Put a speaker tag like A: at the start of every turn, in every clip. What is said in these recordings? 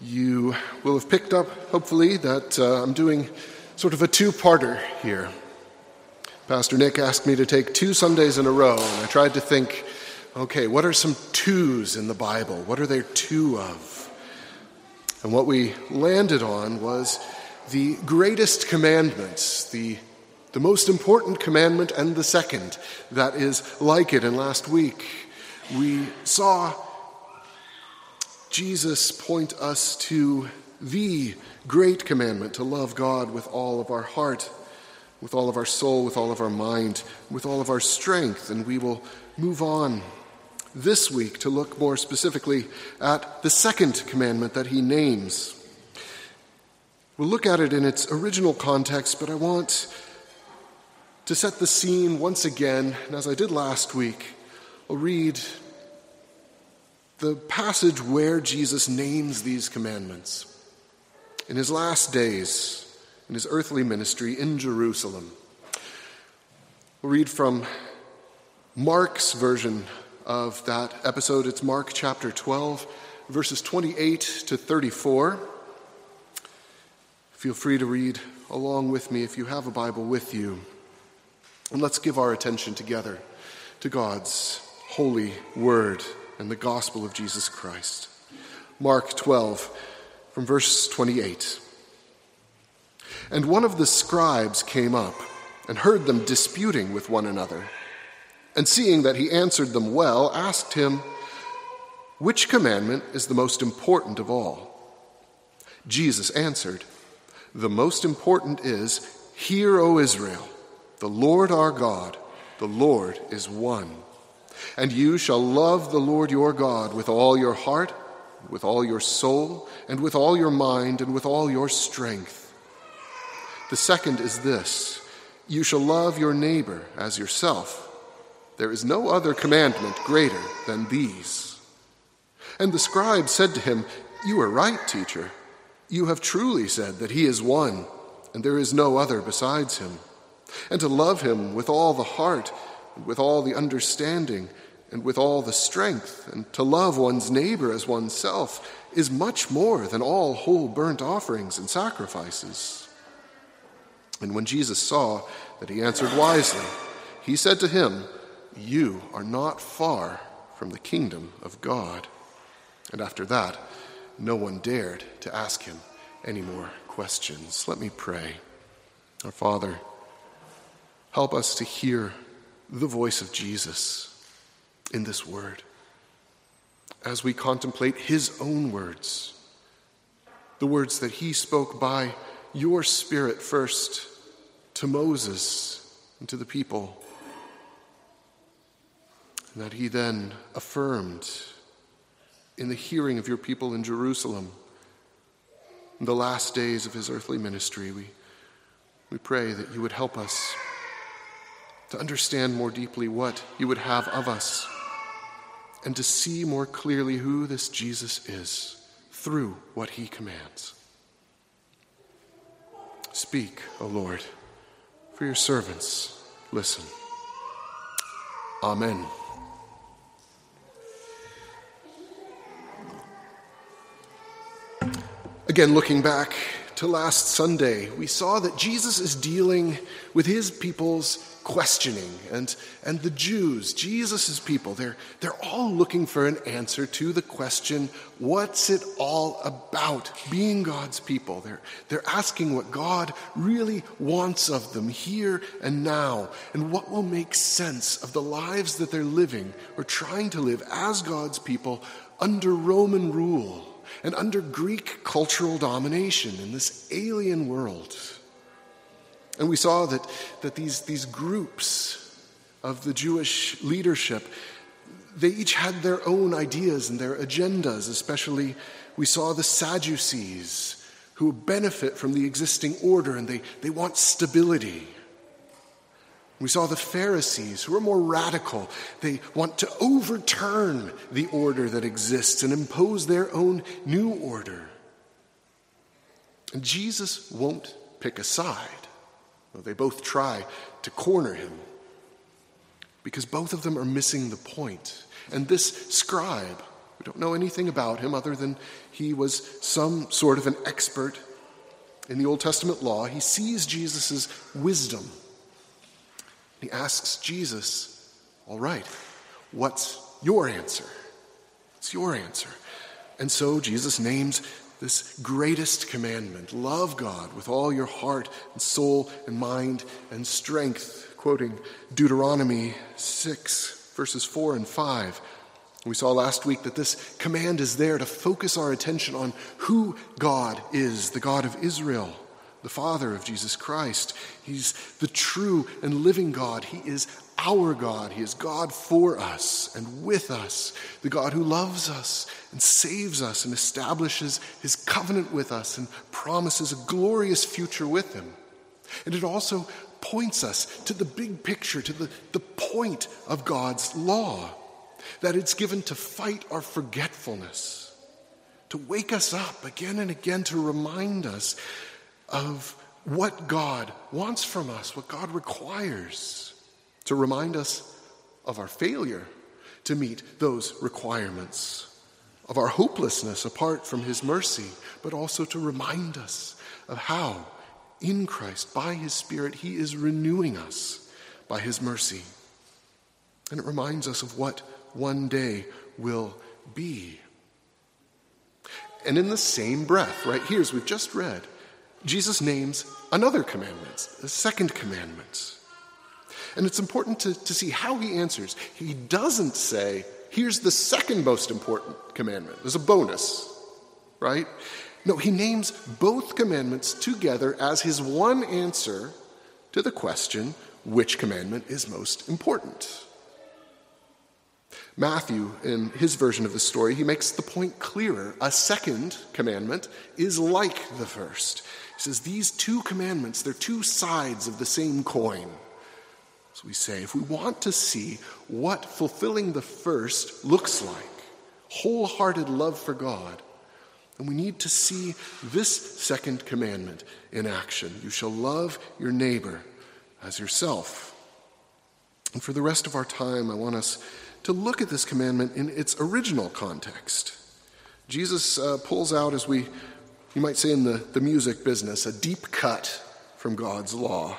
A: You will have picked up, hopefully, that uh, I'm doing sort of a two parter here. Pastor Nick asked me to take two Sundays in a row, and I tried to think okay, what are some twos in the Bible? What are there two of? And what we landed on was the greatest commandments, the, the most important commandment, and the second that is like it. And last week we saw Jesus point us to the great commandment to love God with all of our heart, with all of our soul, with all of our mind, with all of our strength. And we will move on this week to look more specifically at the second commandment that he names. We'll look at it in its original context, but I want to set the scene once again, and as I did last week, I'll read the passage where Jesus names these commandments. In his last days, in his earthly ministry in Jerusalem, we'll read from Mark's version of that episode. It's Mark chapter 12, verses 28 to 34. Feel free to read along with me if you have a Bible with you. And let's give our attention together to God's holy word and the gospel of Jesus Christ. Mark 12, from verse 28. And one of the scribes came up and heard them disputing with one another. And seeing that he answered them well, asked him, Which commandment is the most important of all? Jesus answered, The most important is, Hear, O Israel, the Lord our God, the Lord is one. And you shall love the Lord your God with all your heart, with all your soul, and with all your mind, and with all your strength. The second is this you shall love your neighbor as yourself. There is no other commandment greater than these. And the scribe said to him, You are right, teacher. You have truly said that he is one, and there is no other besides him. And to love him with all the heart, and with all the understanding, and with all the strength, and to love one's neighbor as oneself is much more than all whole burnt offerings and sacrifices. And when Jesus saw that he answered wisely, he said to him, You are not far from the kingdom of God. And after that, no one dared to ask him any more questions. Let me pray. Our Father, help us to hear the voice of Jesus in this word as we contemplate his own words, the words that he spoke by your Spirit first to Moses and to the people, and that he then affirmed in the hearing of your people in Jerusalem in the last days of his earthly ministry. We, we pray that you would help us to understand more deeply what you would have of us and to see more clearly who this Jesus is through what he commands. Speak, O Lord, for your servants listen. Amen. Again, looking back to last Sunday, we saw that Jesus is dealing with his people's questioning. And, and the Jews, Jesus' people, they're, they're all looking for an answer to the question what's it all about being God's people? They're, they're asking what God really wants of them here and now, and what will make sense of the lives that they're living or trying to live as God's people under Roman rule and under Greek cultural domination in this alien world. And we saw that, that these, these groups of the Jewish leadership, they each had their own ideas and their agendas, especially we saw the Sadducees who benefit from the existing order and they, they want stability. We saw the Pharisees who are more radical. They want to overturn the order that exists and impose their own new order. And Jesus won't pick a side. They both try to corner him because both of them are missing the point. And this scribe, We don't know anything about him other than he was some sort of an expert in the Old Testament law. He sees Jesus' wisdom. He asks Jesus, All right, what's your answer? It's your answer. And so Jesus names this greatest commandment love God with all your heart and soul and mind and strength, quoting Deuteronomy 6, verses 4 and 5. We saw last week that this command is there to focus our attention on who God is, the God of Israel, the Father of Jesus Christ. He's the true and living God. He is our God. He is God for us and with us, the God who loves us and saves us and establishes his covenant with us and promises a glorious future with him. And it also points us to the big picture, to the, the point of God's law that it's given to fight our forgetfulness, to wake us up again and again, to remind us of what God wants from us, what God requires, to remind us of our failure to meet those requirements, of our hopelessness apart from His mercy, but also to remind us of how, in Christ, by His Spirit, He is renewing us by His mercy. And it reminds us of what one day will be. And in the same breath, right here, as we've just read, Jesus names another commandment, the second commandment. And it's important to, to see how he answers. He doesn't say, here's the second most important commandment. There's a bonus, right? No, he names both commandments together as his one answer to the question which commandment is most important. Matthew, in his version of the story, he makes the point clearer. A second commandment is like the first. He says these two commandments, they're two sides of the same coin. So we say, if we want to see what fulfilling the first looks like, wholehearted love for God, then we need to see this second commandment in action. You shall love your neighbor as yourself. And for the rest of our time, I want us to look at this commandment in its original context. Jesus uh, pulls out, as we, you might say in the, the music business, a deep cut from God's law.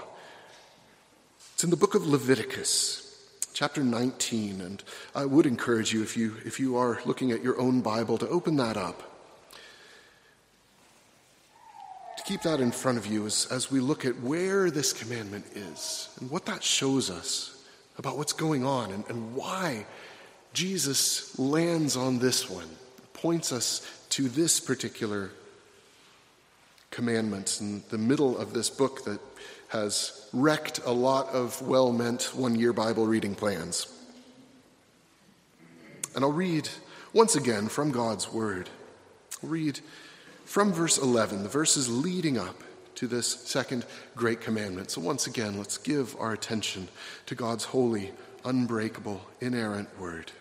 A: It's in the book of Leviticus, chapter 19, and I would encourage you, if you, if you are looking at your own Bible, to open that up. To keep that in front of you as, as we look at where this commandment is and what that shows us about what's going on and, and why Jesus lands on this one, points us to this particular commandment in the middle of this book that has wrecked a lot of well meant one year Bible reading plans. And I'll read once again from God's Word. I'll read from verse 11, the verses leading up to this second great commandment. So, once again, let's give our attention to God's holy, unbreakable, inerrant word.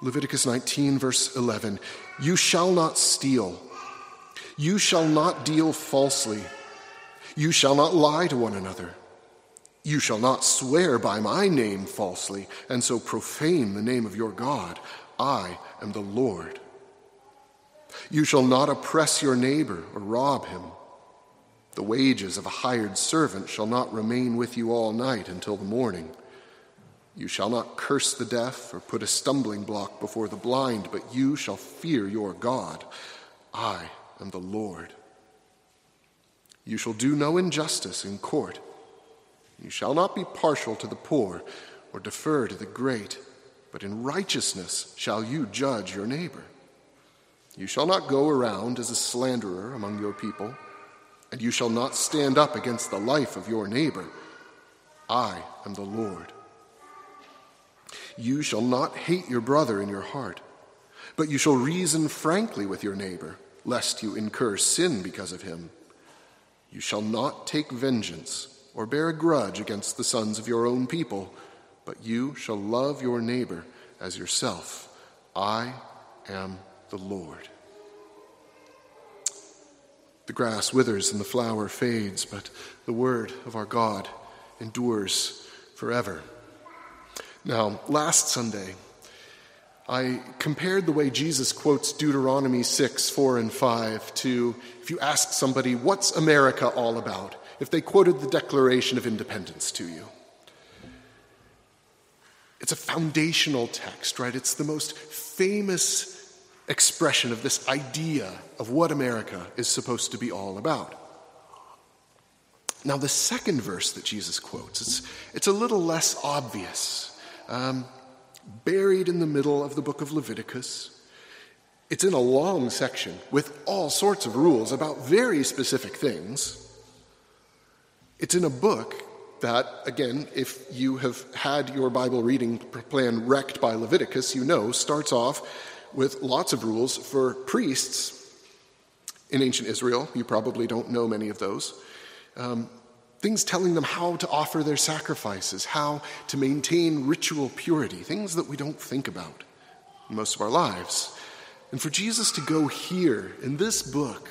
A: Leviticus 19, verse 11 You shall not steal, you shall not deal falsely, you shall not lie to one another. You shall not swear by my name falsely, and so profane the name of your God. I am the Lord. You shall not oppress your neighbor or rob him. The wages of a hired servant shall not remain with you all night until the morning. You shall not curse the deaf or put a stumbling block before the blind, but you shall fear your God. I am the Lord. You shall do no injustice in court. You shall not be partial to the poor or defer to the great, but in righteousness shall you judge your neighbor. You shall not go around as a slanderer among your people, and you shall not stand up against the life of your neighbor. I am the Lord. You shall not hate your brother in your heart, but you shall reason frankly with your neighbor, lest you incur sin because of him. You shall not take vengeance or bear a grudge against the sons of your own people, but you shall love your neighbor as yourself. I am the Lord. The grass withers and the flower fades, but the word of our God endures forever. Now, last Sunday, I compared the way Jesus quotes Deuteronomy 6, 4, and 5 to if you ask somebody, What's America all about? if they quoted the Declaration of Independence to you. It's a foundational text, right? It's the most famous expression of this idea of what America is supposed to be all about. Now, the second verse that Jesus quotes, it's, it's a little less obvious. Um, buried in the middle of the book of Leviticus. It's in a long section with all sorts of rules about very specific things. It's in a book that, again, if you have had your Bible reading plan wrecked by Leviticus, you know starts off with lots of rules for priests in ancient Israel. You probably don't know many of those. Um, things telling them how to offer their sacrifices, how to maintain ritual purity, things that we don't think about most of our lives. And for Jesus to go here in this book,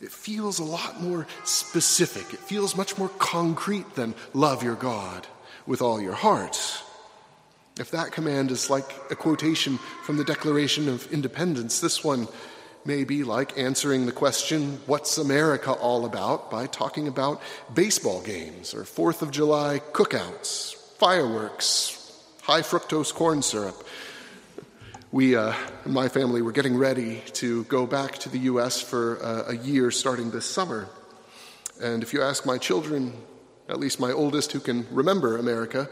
A: it feels a lot more specific. It feels much more concrete than love your God with all your heart. If that command is like a quotation from the Declaration of Independence, this one may be like answering the question, What's America all about? by talking about baseball games or Fourth of July cookouts, fireworks, high fructose corn syrup. We, uh, my family, were getting ready to go back to the U.S. for uh, a year starting this summer. And if you ask my children, at least my oldest who can remember America,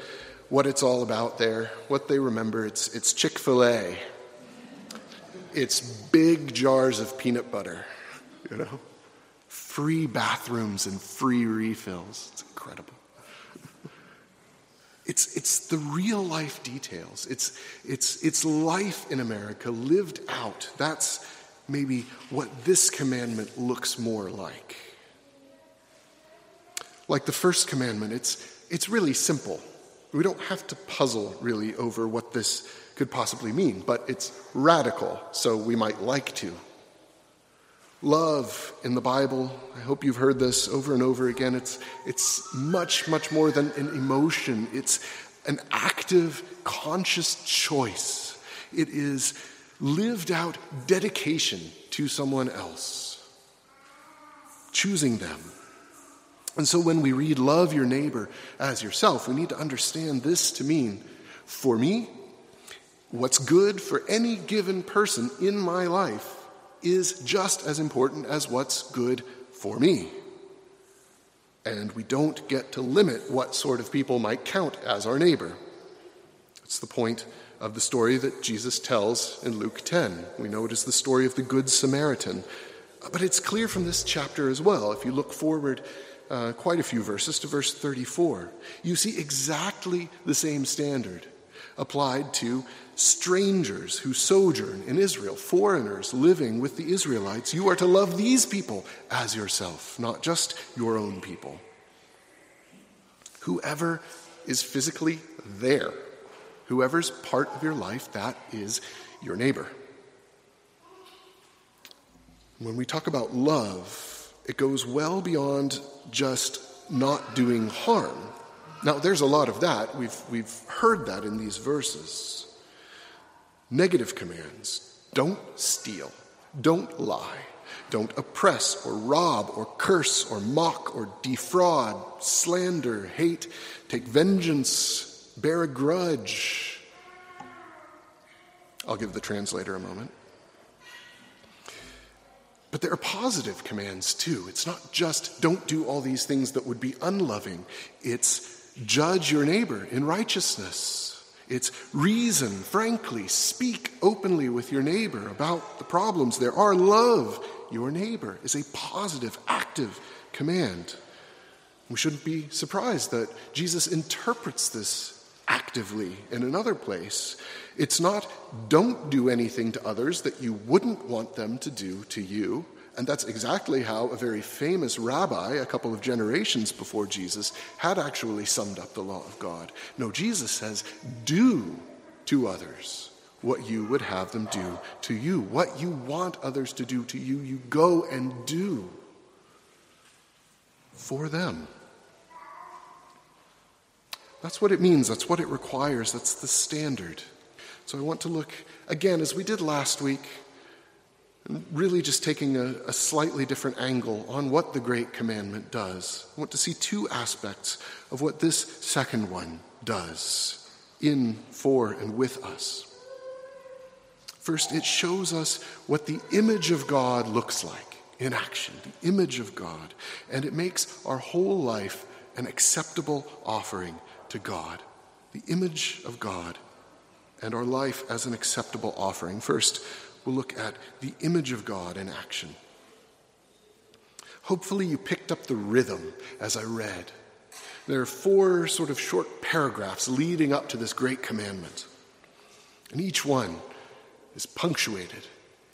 A: what it's all about there, what they remember, it's, it's Chick fil A it's big jars of peanut butter, you know, free bathrooms and free refills. It's incredible. It's, it's the real life details. It's, it's, it's life in America lived out. That's maybe what this commandment looks more like. Like the first commandment, it's, it's really simple. We don't have to puzzle really over what this could possibly mean, but it's radical, so we might like to. Love in the Bible, I hope you've heard this over and over again, it's, it's much, much more than an emotion. It's an active, conscious choice. It is lived out dedication to someone else, choosing them. And so when we read, Love your neighbor as yourself, we need to understand this to mean, for me, What's good for any given person in my life is just as important as what's good for me. And we don't get to limit what sort of people might count as our neighbor. It's the point of the story that Jesus tells in Luke 10. We know it is the story of the Good Samaritan. But it's clear from this chapter as well, if you look forward uh, quite a few verses to verse 34, you see exactly the same standard applied to strangers who sojourn in Israel, foreigners living with the Israelites. You are to love these people as yourself, not just your own people. Whoever is physically there, whoever's part of your life, that is your neighbor. When we talk about love, it goes well beyond just not doing harm. Now, there's a lot of that. We've, we've heard that in these verses. Negative commands don't steal, don't lie, don't oppress or rob or curse or mock or defraud, slander, hate, take vengeance, bear a grudge. I'll give the translator a moment. But there are positive commands too. It's not just don't do all these things that would be unloving, it's Judge your neighbor in righteousness. It's reason, frankly, speak openly with your neighbor about the problems there are. Love your neighbor is a positive, active command. We shouldn't be surprised that Jesus interprets this actively in another place. It's not don't do anything to others that you wouldn't want them to do to you. And that's exactly how a very famous rabbi, a couple of generations before Jesus, had actually summed up the law of God. No, Jesus says, do to others what you would have them do to you. What you want others to do to you, you go and do for them. That's what it means, that's what it requires, that's the standard. So I want to look again, as we did last week, really just taking a, a, slightly different angle on what the Great Commandment does. I want to see two aspects of what this second one does in, for, and with us. First, it shows us what the image of God looks like in action, the image of God, and it makes our whole life an acceptable offering to God. The image of God and our life as an acceptable offering. First, we'll look at the image of God in action. Hopefully, you picked up the rhythm as I read. There are four sort of short paragraphs leading up to this great commandment. And each one is punctuated,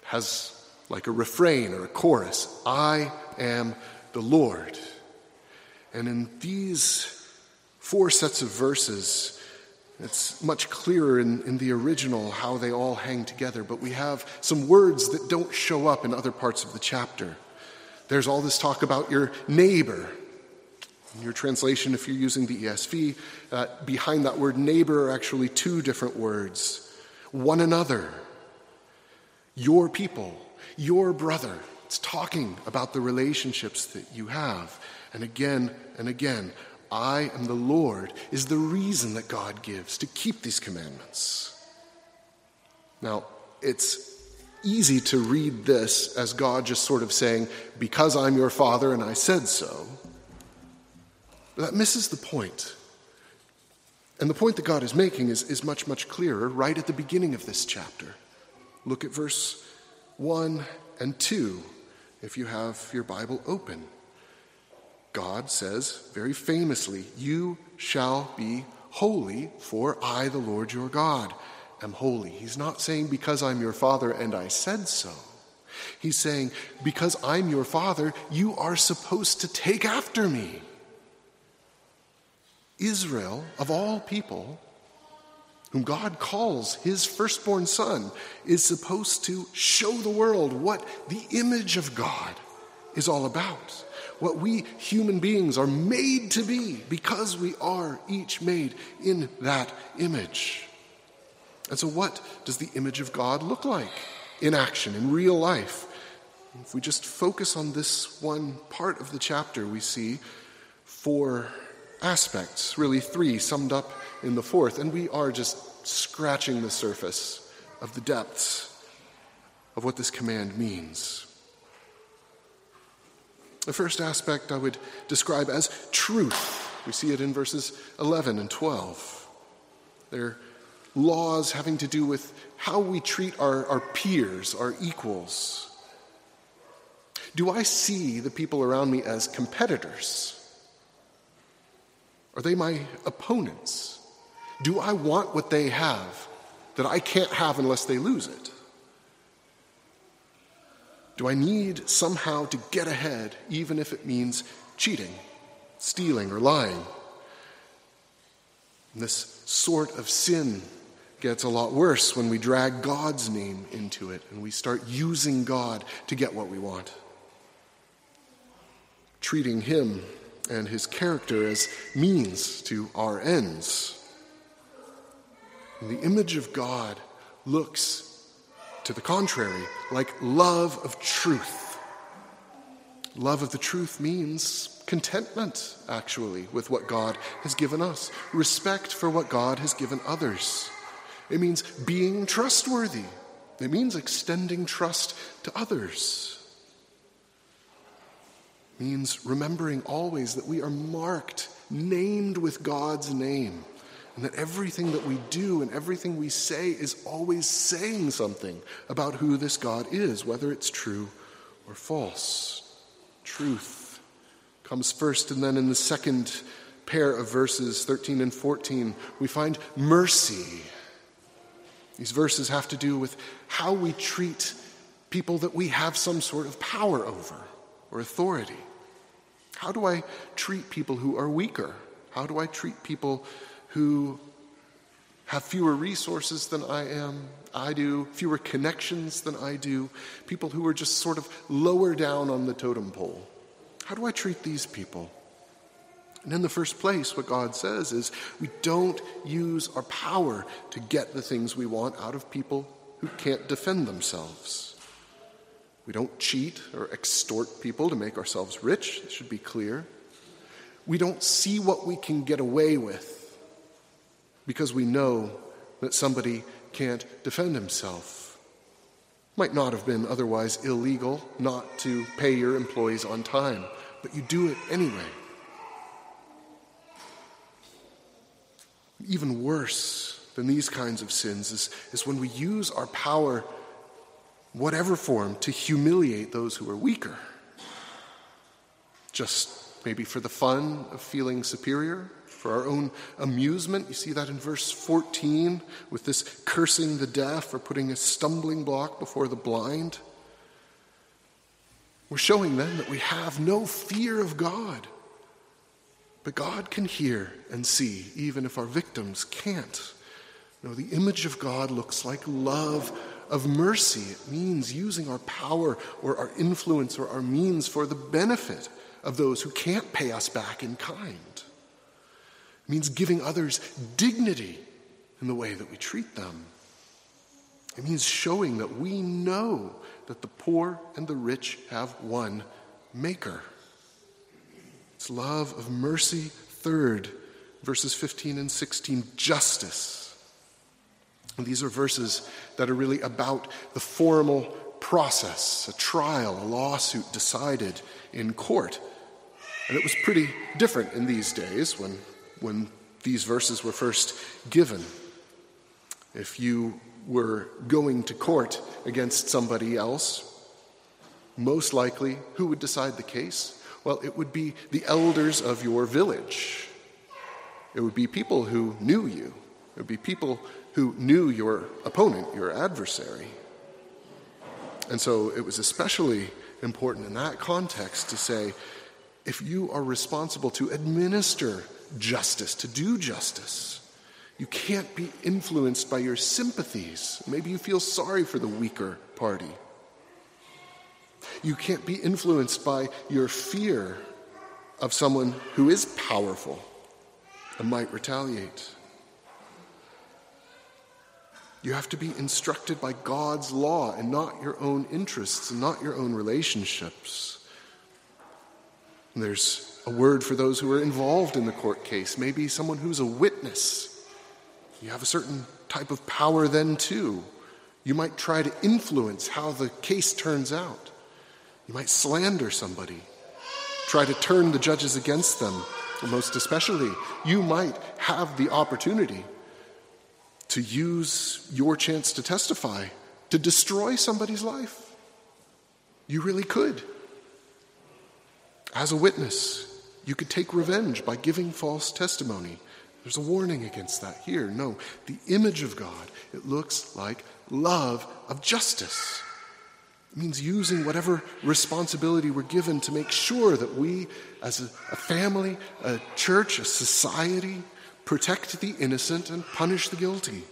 A: has like a refrain or a chorus I am the Lord. And in these four sets of verses, it's much clearer in, in the original how they all hang together, but we have some words that don't show up in other parts of the chapter. There's all this talk about your neighbor. In your translation, if you're using the ESV, uh, behind that word neighbor are actually two different words one another, your people, your brother. It's talking about the relationships that you have. And again and again, I am the Lord, is the reason that God gives to keep these commandments. Now, it's easy to read this as God just sort of saying, Because I'm your father and I said so. But that misses the point. And the point that God is making is, is much, much clearer right at the beginning of this chapter. Look at verse 1 and 2 if you have your Bible open. God says very famously, You shall be holy, for I, the Lord your God, am holy. He's not saying, Because I'm your father and I said so. He's saying, Because I'm your father, you are supposed to take after me. Israel, of all people, whom God calls his firstborn son, is supposed to show the world what the image of God is all about what we human beings are made to be because we are each made in that image. And so, what does the image of God look like in action, in real life? If we just focus on this one part of the chapter, we see four aspects, really three summed up in the fourth, and we are just scratching the surface of the depths of what this command means. The first aspect I would describe as truth. We see it in verses 11 and 12. They're laws having to do with how we treat our, our peers, our equals. Do I see the people around me as competitors? Are they my opponents? Do I want what they have that I can't have unless they lose it? Do I need somehow to get ahead, even if it means cheating, stealing, or lying? And this sort of sin gets a lot worse when we drag God's name into it and we start using God to get what we want. Treating Him and His character as means to our ends. And the image of God looks to the contrary, like love of truth. Love of the truth means contentment, actually, with what God has given us, respect for what God has given others. It means being trustworthy, it means extending trust to others. Means remembering always that we are marked, named with God's name and that everything that we do and everything we say is always saying something about who this God is, whether it's true or false. Truth comes first, and then in the second pair of verses, 13 and 14, we find mercy. These verses have to do with how we treat people that we have some sort of power over or authority. How do I treat people who are weaker? How do I treat people who have fewer resources than I am, I do, fewer connections than I do, people who are just sort of lower down on the totem pole. How do I treat these people? And in the first place, what God says is we don't use our power to get the things we want out of people who can't defend themselves. We don't cheat or extort people to make ourselves rich, it should be clear. We don't see what we can get away with because we know that somebody can't defend himself. Might not have been otherwise illegal not to pay your employees on time, but you do it anyway. Even worse than these kinds of sins is, is when we use our power, whatever form, to humiliate those who are weaker. Just maybe for the fun of feeling superior, for our own amusement. You see that in verse 14 with this cursing the deaf or putting a stumbling block before the blind. We're showing them that we have no fear of God. But God can hear and see, even if our victims can't. No, the image of God looks like love of mercy. It means using our power or our influence or our means for the benefit of those who can't pay us back in kind. Means giving others dignity in the way that we treat them. It means showing that we know that the poor and the rich have one maker. It's love of mercy. Third, verses 15 and 16, justice. And these are verses that are really about the formal process, a trial, a lawsuit decided in court. And it was pretty different in these days when, when these verses were first given. If you were going to court against somebody else, most likely, who would decide the case? Well, it would be the elders of your village. It would be people who knew you. It would be people who knew your opponent, your adversary. And so it was especially important in that context to say if you are responsible to administer justice, to do justice, you can't be influenced by your sympathies. Maybe you feel sorry for the weaker party. You can't be influenced by your fear of someone who is powerful and might retaliate. You have to be instructed by God's law and not your own interests and not your own relationships. And there's a word for those who are involved in the court case, maybe someone who's a witness. You have a certain type of power then, too. You might try to influence how the case turns out. You might slander somebody, try to turn the judges against them. most especially, you might have the opportunity to use your chance to testify to destroy somebody's life. You really could. As a witness, you could take revenge by giving false testimony. There's a warning against that here. No, the image of God, it looks like love of justice. It means using whatever responsibility we're given to make sure that we, as a, family, a church, a society, protect the innocent and punish the guilty,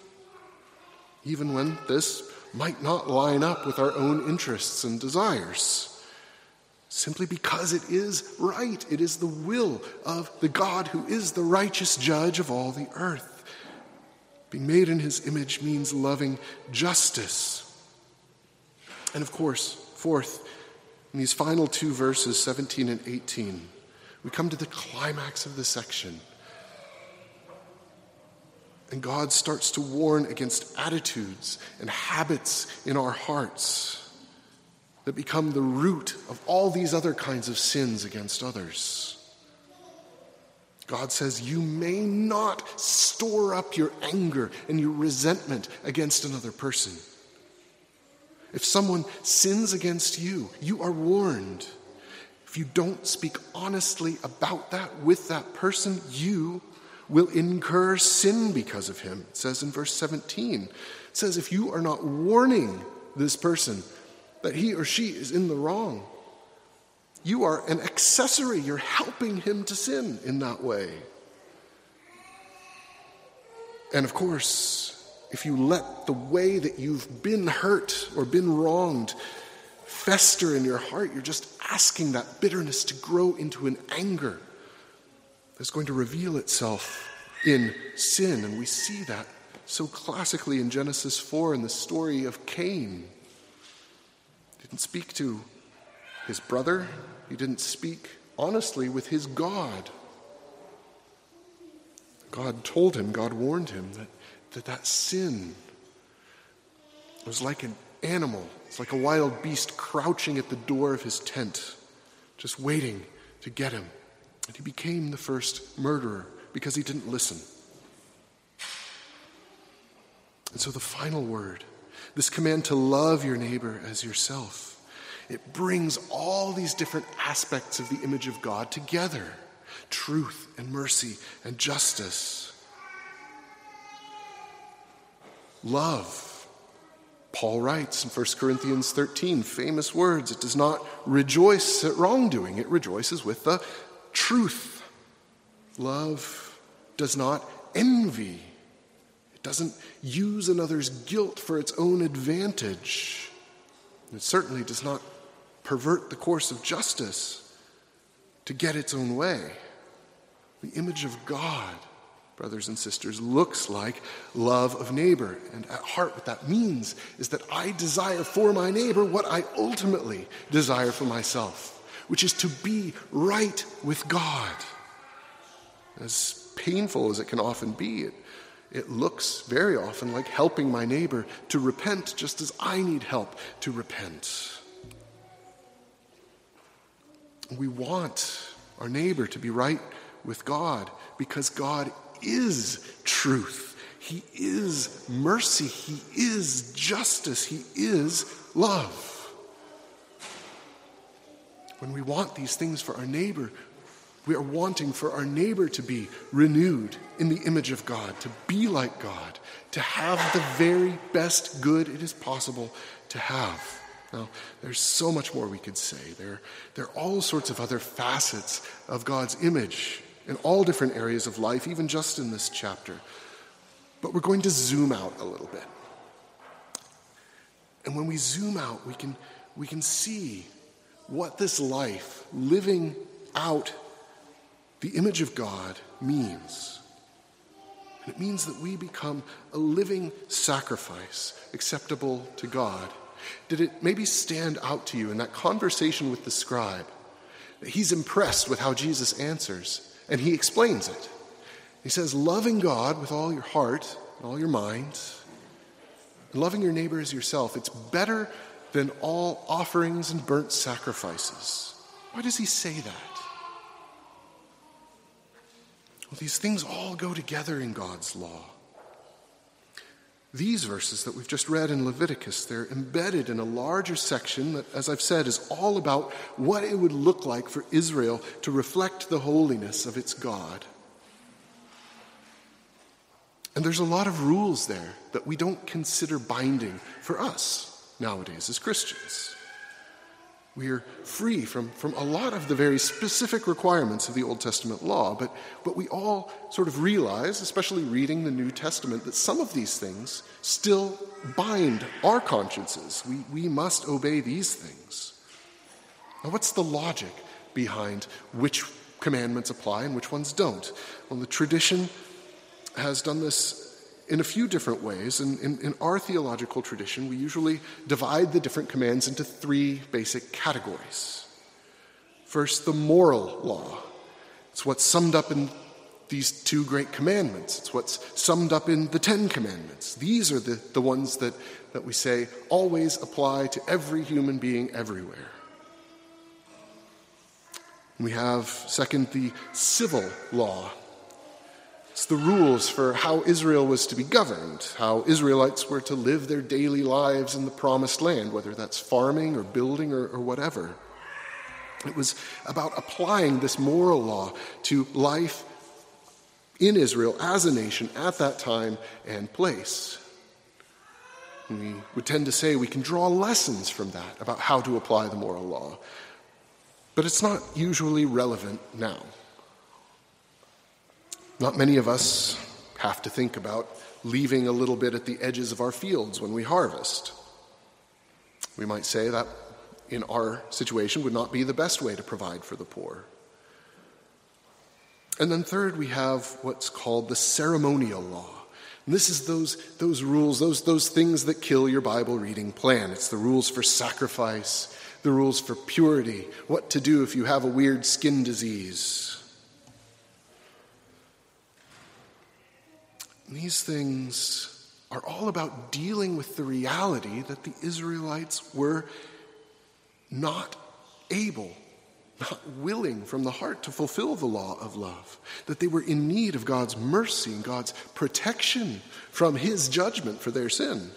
A: even when this might not line up with our own interests and desires. Simply because it is right, it is the will of the God who is the righteous judge of all the earth. Being made in his image means loving justice and of course, fourth, in these final two verses, 17 and 18, we come to the climax of the section. And God starts to warn against attitudes and habits in our hearts that become the root of all these other kinds of sins against others. God says, You may not store up your anger and your resentment against another person. If someone sins against you, you are warned. If you don't speak honestly about that with that person, you will incur sin because of him. It says in verse 17. It says, if you are not warning this person that he or she is in the wrong, you are an accessory. You're helping him to sin in that way. And of course, if you let the way that you've been hurt or been wronged fester in your heart, you're just asking that bitterness to grow into an anger. that's going to reveal itself in sin, and we see that so classically in Genesis 4 in the story of Cain. Didn't speak to his brother, he didn't speak honestly with his God. God told him, God warned him that that, that sin was like an animal, it's like a wild beast crouching at the door of his tent, just waiting to get him. And he became the first murderer because he didn't listen. And so the final word, this command to love your neighbor as yourself, it brings all these different aspects of the image of God together truth and mercy and justice. Love. Paul writes in 1 Corinthians 13, famous words it does not rejoice at wrongdoing, it rejoices with the truth. Love does not envy, doesn't use another's guilt for its own advantage. It certainly does not pervert the course of justice to get its own way. The image of God, brothers and sisters, looks like love of neighbor. And at heart, what that means is that I desire for my neighbor what I ultimately desire for myself, which is to be right with God. As painful as it can often be, it, it looks very often like helping my neighbor to repent just as I need help to repent. We want our neighbor to be right with God because God is truth. He is mercy. He is justice. He is love. When we want these things for our neighbor, we are wanting for our neighbor to be renewed in the image of God, to be like God, to have the very best good it is possible to have. Now, there's so much more we could say. There, there are all sorts of other facets of God's image in all different areas of life, even just in this chapter. But we're going to zoom out a little bit. And when we zoom out, we can, we can see what this life, living out the image of God, means. And it means that we become a living sacrifice acceptable to God. Did it maybe stand out to you in that conversation with the scribe? He's impressed with how Jesus answers. And he explains it. He says, loving God with all your heart and all your mind, and loving your neighbor as yourself, it's better than all offerings and burnt sacrifices. Why does he say that? Well, these things all go together in God's law. These verses that we've just read in Leviticus, they're embedded in a larger section that, as I've said, is all about what it would look like for Israel to reflect the holiness of its God. And there's a lot of rules there that we don't consider binding for us nowadays as Christians. We're free from, from a lot of the very specific requirements of the Old Testament law, but, but we all sort of realize, especially reading the New Testament, that some of these things still bind our consciences. We, we must obey these things. Now, what's the logic behind which commandments apply and which ones don't? Well, the tradition has done this in a few different ways. In, in, in, our theological tradition, we usually divide the different commands into three basic categories. First, the moral law. It's what's summed up in these two great commandments. It's what's summed up in the Ten Commandments. These are the, the ones that, that we say always apply to every human being everywhere. We have, second, the civil law. The rules for how Israel was to be governed, how Israelites were to live their daily lives in the promised land, whether that's farming or building or, or whatever. It was about applying this moral law to life in Israel as a nation at that time and place. We would tend to say we can draw lessons from that about how to apply the moral law, but it's not usually relevant now. Not many of us have to think about leaving a little bit at the edges of our fields when we harvest. We might say that in our situation would not be the best way to provide for the poor. And then, third, we have what's called the ceremonial law. And this is those, those rules, those, those things that kill your Bible reading plan. It's the rules for sacrifice, the rules for purity, what to do if you have a weird skin disease. These things are all about dealing with the reality that the Israelites were not able not willing from the heart to fulfill the law of love, that they were in need of God's mercy and God's protection from His judgment for their sin.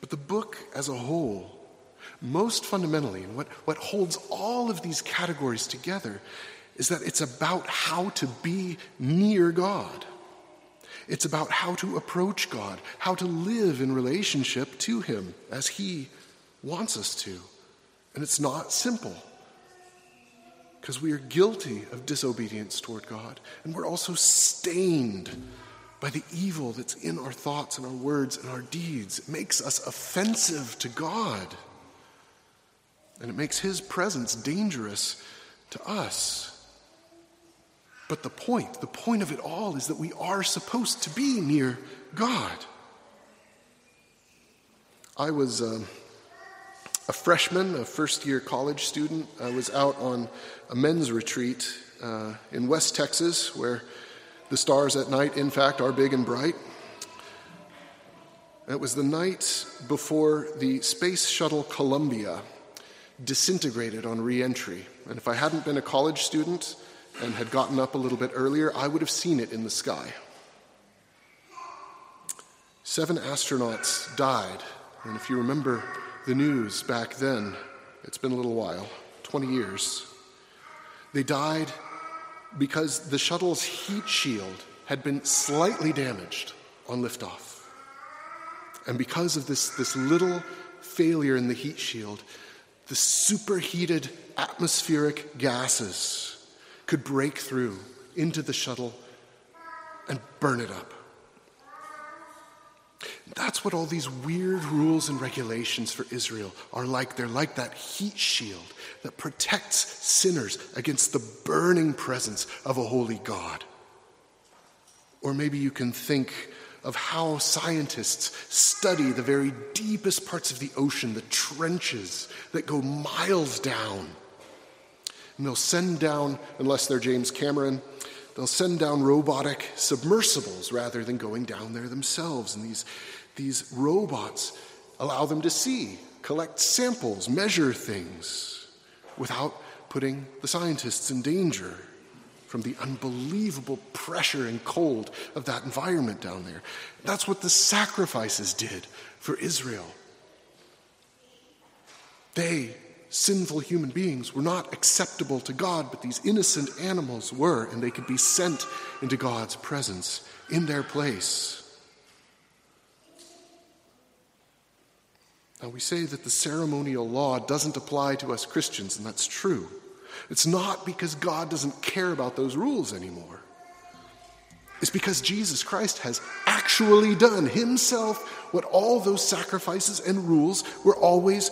A: But the book as a whole, most fundamentally, and what, what holds all of these categories together, is that it's about how to be near God. It's about how to approach God, how to live in relationship to Him as He wants us to. And it's not simple because we are guilty of disobedience toward God. And we're also stained by the evil that's in our thoughts and our words and our deeds. It makes us offensive to God. And it makes His presence dangerous to us. But the point, the point of it all is that we are supposed to be near God. I was. Uh, a freshman, a first year college student. I was out on a men's retreat uh, in West Texas where the stars at night, in fact, are big and bright. It was the night before the Space Shuttle Columbia disintegrated on reentry. And if I hadn't been a college student and had gotten up a little bit earlier, I would have seen it in the sky. Seven astronauts died. And if you remember the news back then. It's been a little while 20 years. They died because the shuttle's heat shield had been slightly damaged on liftoff. And because of this, this little failure in the heat shield, the superheated atmospheric gases could break through into the shuttle and burn it up. That's what all these weird rules and regulations for Israel are like. They're like that heat shield that protects sinners against the burning presence of a holy God. Or maybe you can think of how scientists study the very deepest parts of the ocean, the trenches that go miles down. And they'll send down, unless they're James Cameron, they'll send down robotic submersibles rather than going down there themselves. And these these robots allow them to see, collect samples, measure things without putting the scientists in danger from the unbelievable pressure and cold of that environment down there. That's what the sacrifices did for Israel. They, sinful human beings, were not acceptable to God, but these innocent animals were, and they could be sent into God's presence in their place. Now, we say that the ceremonial law doesn't apply to us Christians, and that's true. It's not because God doesn't care about those rules anymore. It's because Jesus Christ has actually done himself what all those sacrifices and rules were always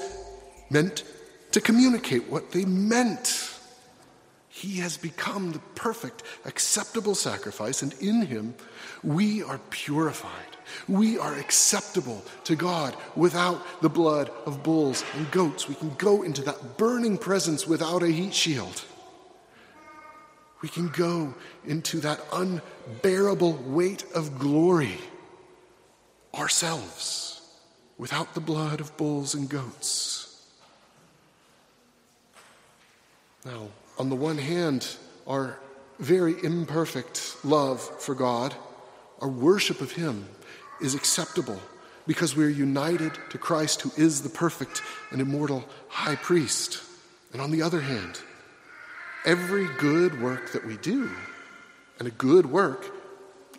A: meant to communicate, what they meant. He has become the perfect, acceptable sacrifice, and in him we are purified. We are acceptable to God without the blood of bulls and goats. We can go into that burning presence without a heat shield. We can go into that unbearable weight of glory ourselves without the blood of bulls and goats. Now, on the one hand, our very imperfect love for God, our worship of Him, is acceptable because we are united to Christ, who is the perfect and immortal high priest. And on the other hand, every good work that we do, and a good work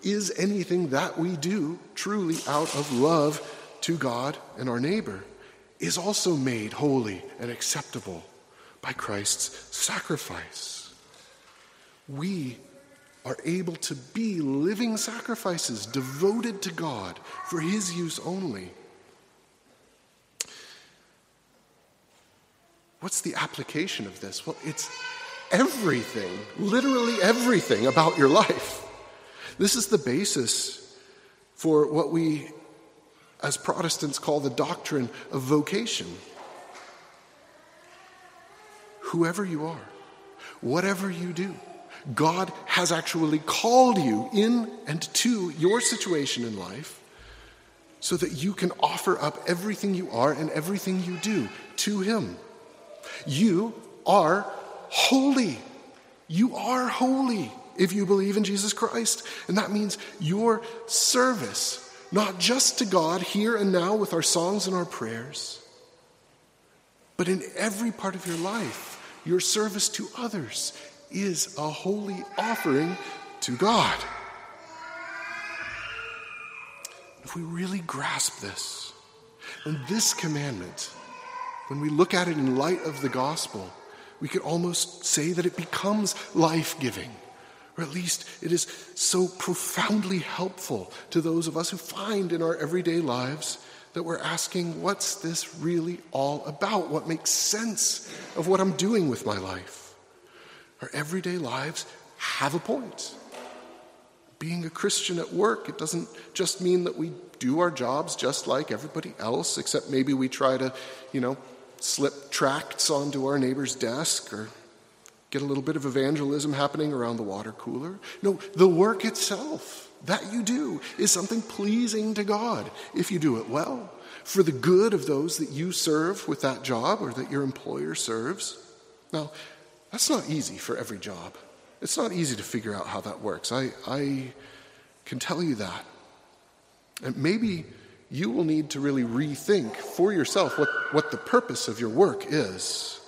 A: is anything that we do truly out of love to God and our neighbor, is also made holy and acceptable by Christ's sacrifice. We are able to be living sacrifices devoted to God for His use only. What's the application of this? Well, it's, everything, literally everything about your life. This is the basis for what we, as Protestants, call the doctrine of vocation. Whoever you are, whatever you do, God has actually called you in and to your situation in life so that you can offer up everything you are and everything you do to Him. You are holy. You are holy if you believe in Jesus Christ. And that means your service, not just to God here and now with our songs and our prayers, but in every part of your life, your service to others is a holy offering to God. If we really grasp this, and this commandment, when we look at it in light of the gospel, we could almost say that it becomes life giving, or at least it is so profoundly helpful to those of us who find in our everyday lives that we're asking, what's this really all about? What makes sense of what I'm doing with my life? Our everyday lives have a point. Being a Christian at work, it doesn't just mean that we do our jobs just like everybody else, except maybe we try to, you know, slip tracts onto our neighbor's desk or get a little bit of evangelism happening around the water cooler. No, the work itself that you do is something pleasing to God if you do it well, for the good of those that you serve with that job or that your employer serves. Now, that's not easy for every job. It's not easy to figure out how that works. I, I can tell you that. And maybe you will need to really rethink for yourself what, what the purpose of your work is.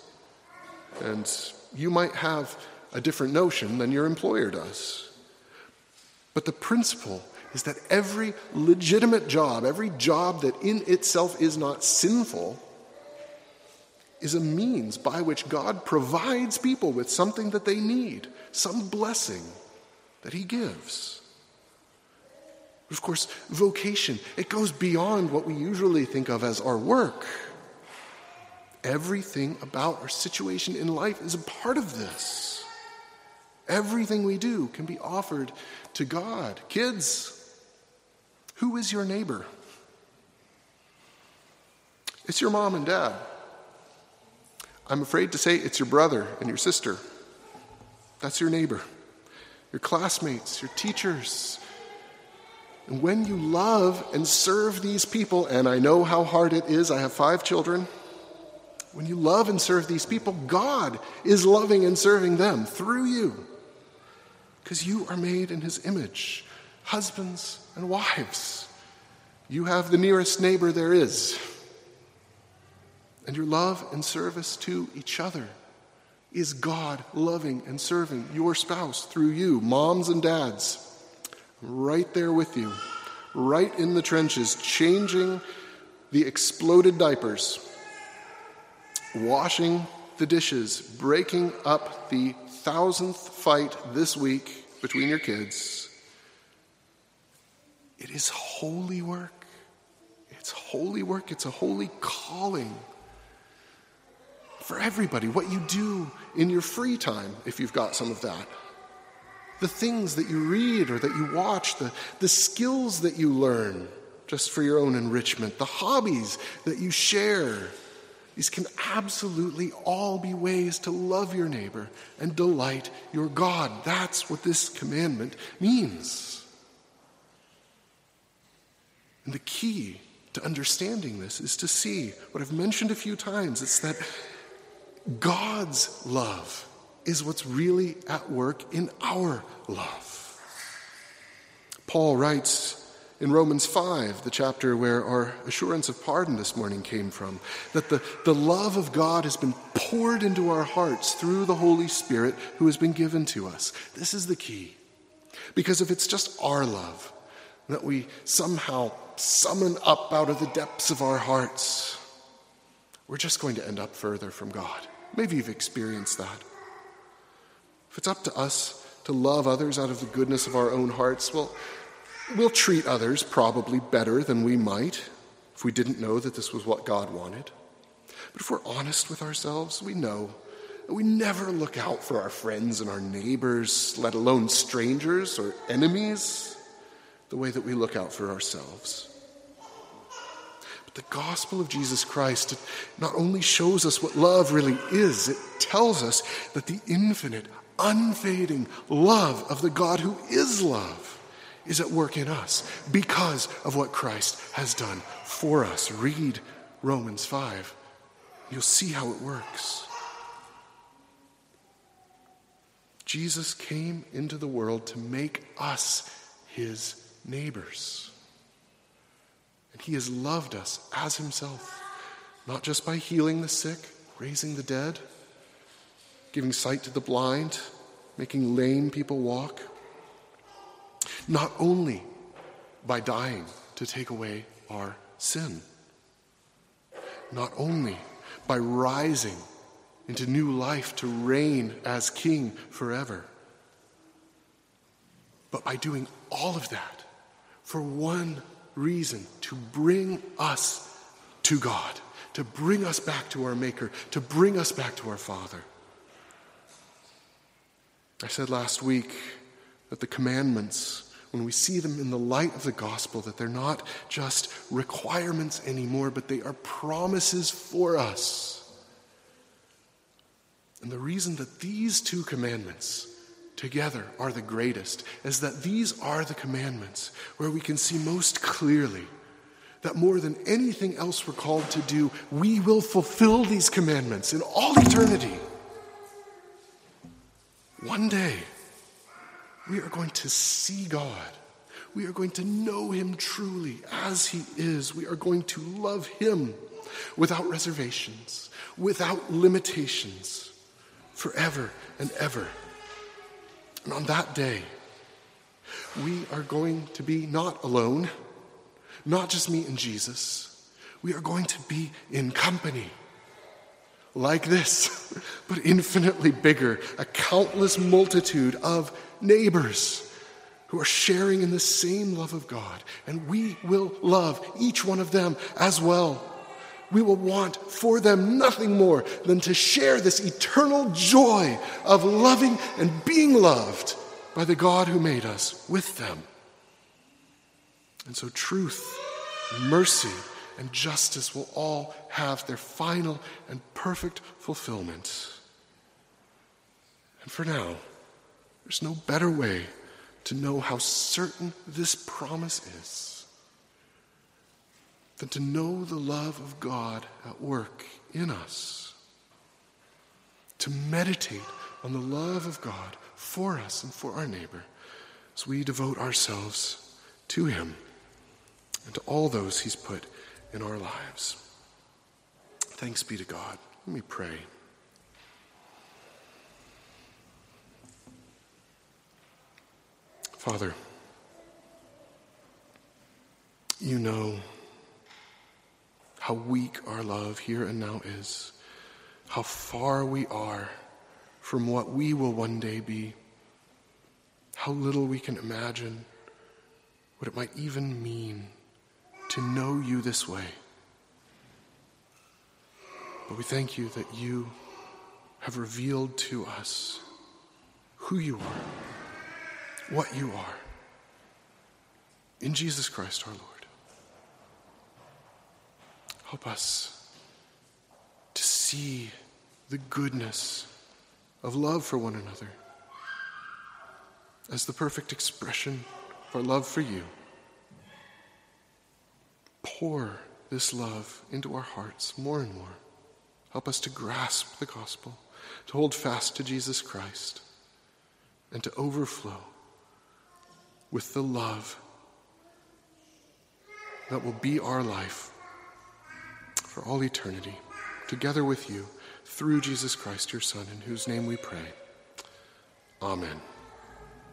A: And you might have a different notion than your employer does. But the principle is that every legitimate job, every job that in itself is not sinful, is a means by which God provides people with something that they need, some blessing that He gives. Of course, vocation, it goes beyond what we usually think of as our work. Everything about our situation in life is a part of this. Everything we do can be offered to God. Kids, who is your neighbor? It's your mom and dad. I'm afraid to say it's your brother and your sister. That's your neighbor, your classmates, your teachers. And when you love and serve these people, and I know how hard it is, I have five children. When you love and serve these people, God is loving and serving them through you. Because you are made in His image, husbands and wives. You have the nearest neighbor there is and your love and service to each other is God loving and serving your spouse through you, moms and dads, right there with you, right in the trenches, changing the exploded diapers, washing the dishes, breaking up the thousandth fight this week between your kids. It is holy work. It's holy work. It's a holy calling for everybody, what you do in your free time, if you've got some of that. The things that you read or that you watch, the, the skills that you learn just for your own enrichment, the hobbies that you share. These can absolutely all be ways to love your neighbor and delight your God. That's what this commandment means. And the key to understanding this is to see what I've mentioned a few times. It's that God's love is what's really at work in our love. Paul writes in Romans 5, the chapter where our assurance of pardon this morning came from, that the, the love of God has been poured into our hearts through the Holy Spirit who has been given to us. This is the key. Because if it's just our love that we somehow summon up out of the depths of our hearts, we're just going to end up further from God. Maybe you've experienced that. If it's up to us to love others out of the goodness of our own hearts, well, we'll treat others probably better than we might if we didn't know that this was what God wanted. But if we're honest with ourselves, we know that We never look out for our friends and our neighbors, let alone strangers or enemies, the way that we look out for ourselves. But the gospel of Jesus Christ not only shows us what love really is, it tells us that the infinite, unfading love of the God who is love is at work in us because of what Christ has done for us. Read Romans 5. You'll see how it works. Jesus came into the world to make us his neighbors. And he has loved us as himself, not just by healing the sick, raising the dead, giving sight to the blind, making lame people walk, not only by dying to take away our sin, not only by rising into new life to reign as king forever. But by doing all of that for one reason to bring us to God, to bring us back to our Maker, to bring us back to our Father. I said last week that the commandments, when we see them in the light of the gospel, that they're not just requirements anymore, but they are promises for us. And the reason that these two commandments together are the greatest is that these are the commandments where we can see most clearly that more than anything else we're called to do, we will fulfill these commandments in all eternity. One day, we are going to see God. We are going to know Him truly as He is. We are going to love Him without reservations, without limitations forever and ever. And on that day, we are going to be not alone, not just me and Jesus. We are going to be in company like this, but infinitely bigger, a countless multitude of neighbors who are sharing in the same love of God. And we will love each one of them as well we will want for them nothing more than to share this eternal joy of loving and being loved by the God who made us with them. And so, truth, mercy, and justice will all have their final and perfect fulfillment. And for now, there's no better way to know how certain this promise is than to know the love of God at work in us, to meditate on the love of God for us and for our neighbor as we devote ourselves to Him and to all those He's put in our lives. Thanks be to God. Let me pray. Father, you know how weak our love here and now is, how far we are from what we will one day be, how little we can imagine what it might even mean to know you this way. But we thank you that you have revealed to us who you are, what you are, in Jesus Christ our Lord. Help us to see the goodness of love for one another as the perfect expression of our love for you. Pour this love into our hearts more and more. Help us to grasp the gospel, to hold fast to Jesus Christ, and to overflow with the love that will be our life for all eternity, together with you, through Jesus Christ, your Son, in whose name we pray. Amen.